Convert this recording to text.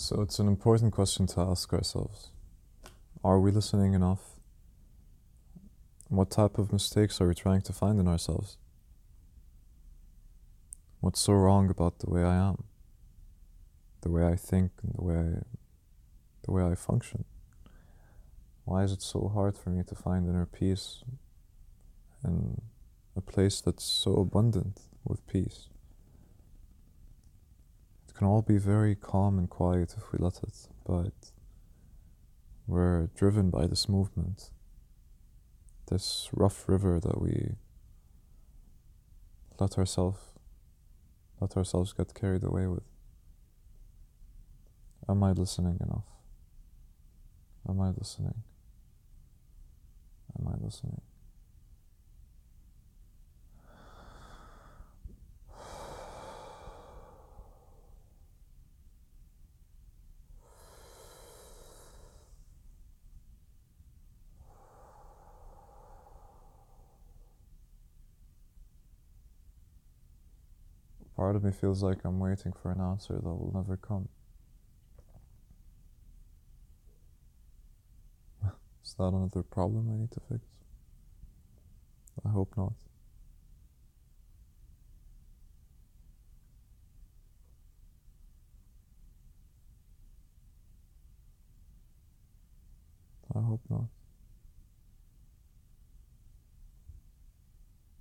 So it's an important question to ask ourselves. Are we listening enough? What type of mistakes are we trying to find in ourselves? What's so wrong about the way I am? The way I think and the way I, the way I function? Why is it so hard for me to find inner peace and a place that's so abundant with peace? Can all be very calm and quiet if we let it, but we're driven by this movement, this rough river that we let ourselves let ourselves get carried away with. Am I listening enough? Am I listening? Am I listening? Part of me feels like I'm waiting for an answer that will never come. Is that another problem I need to fix? I hope not. I hope not.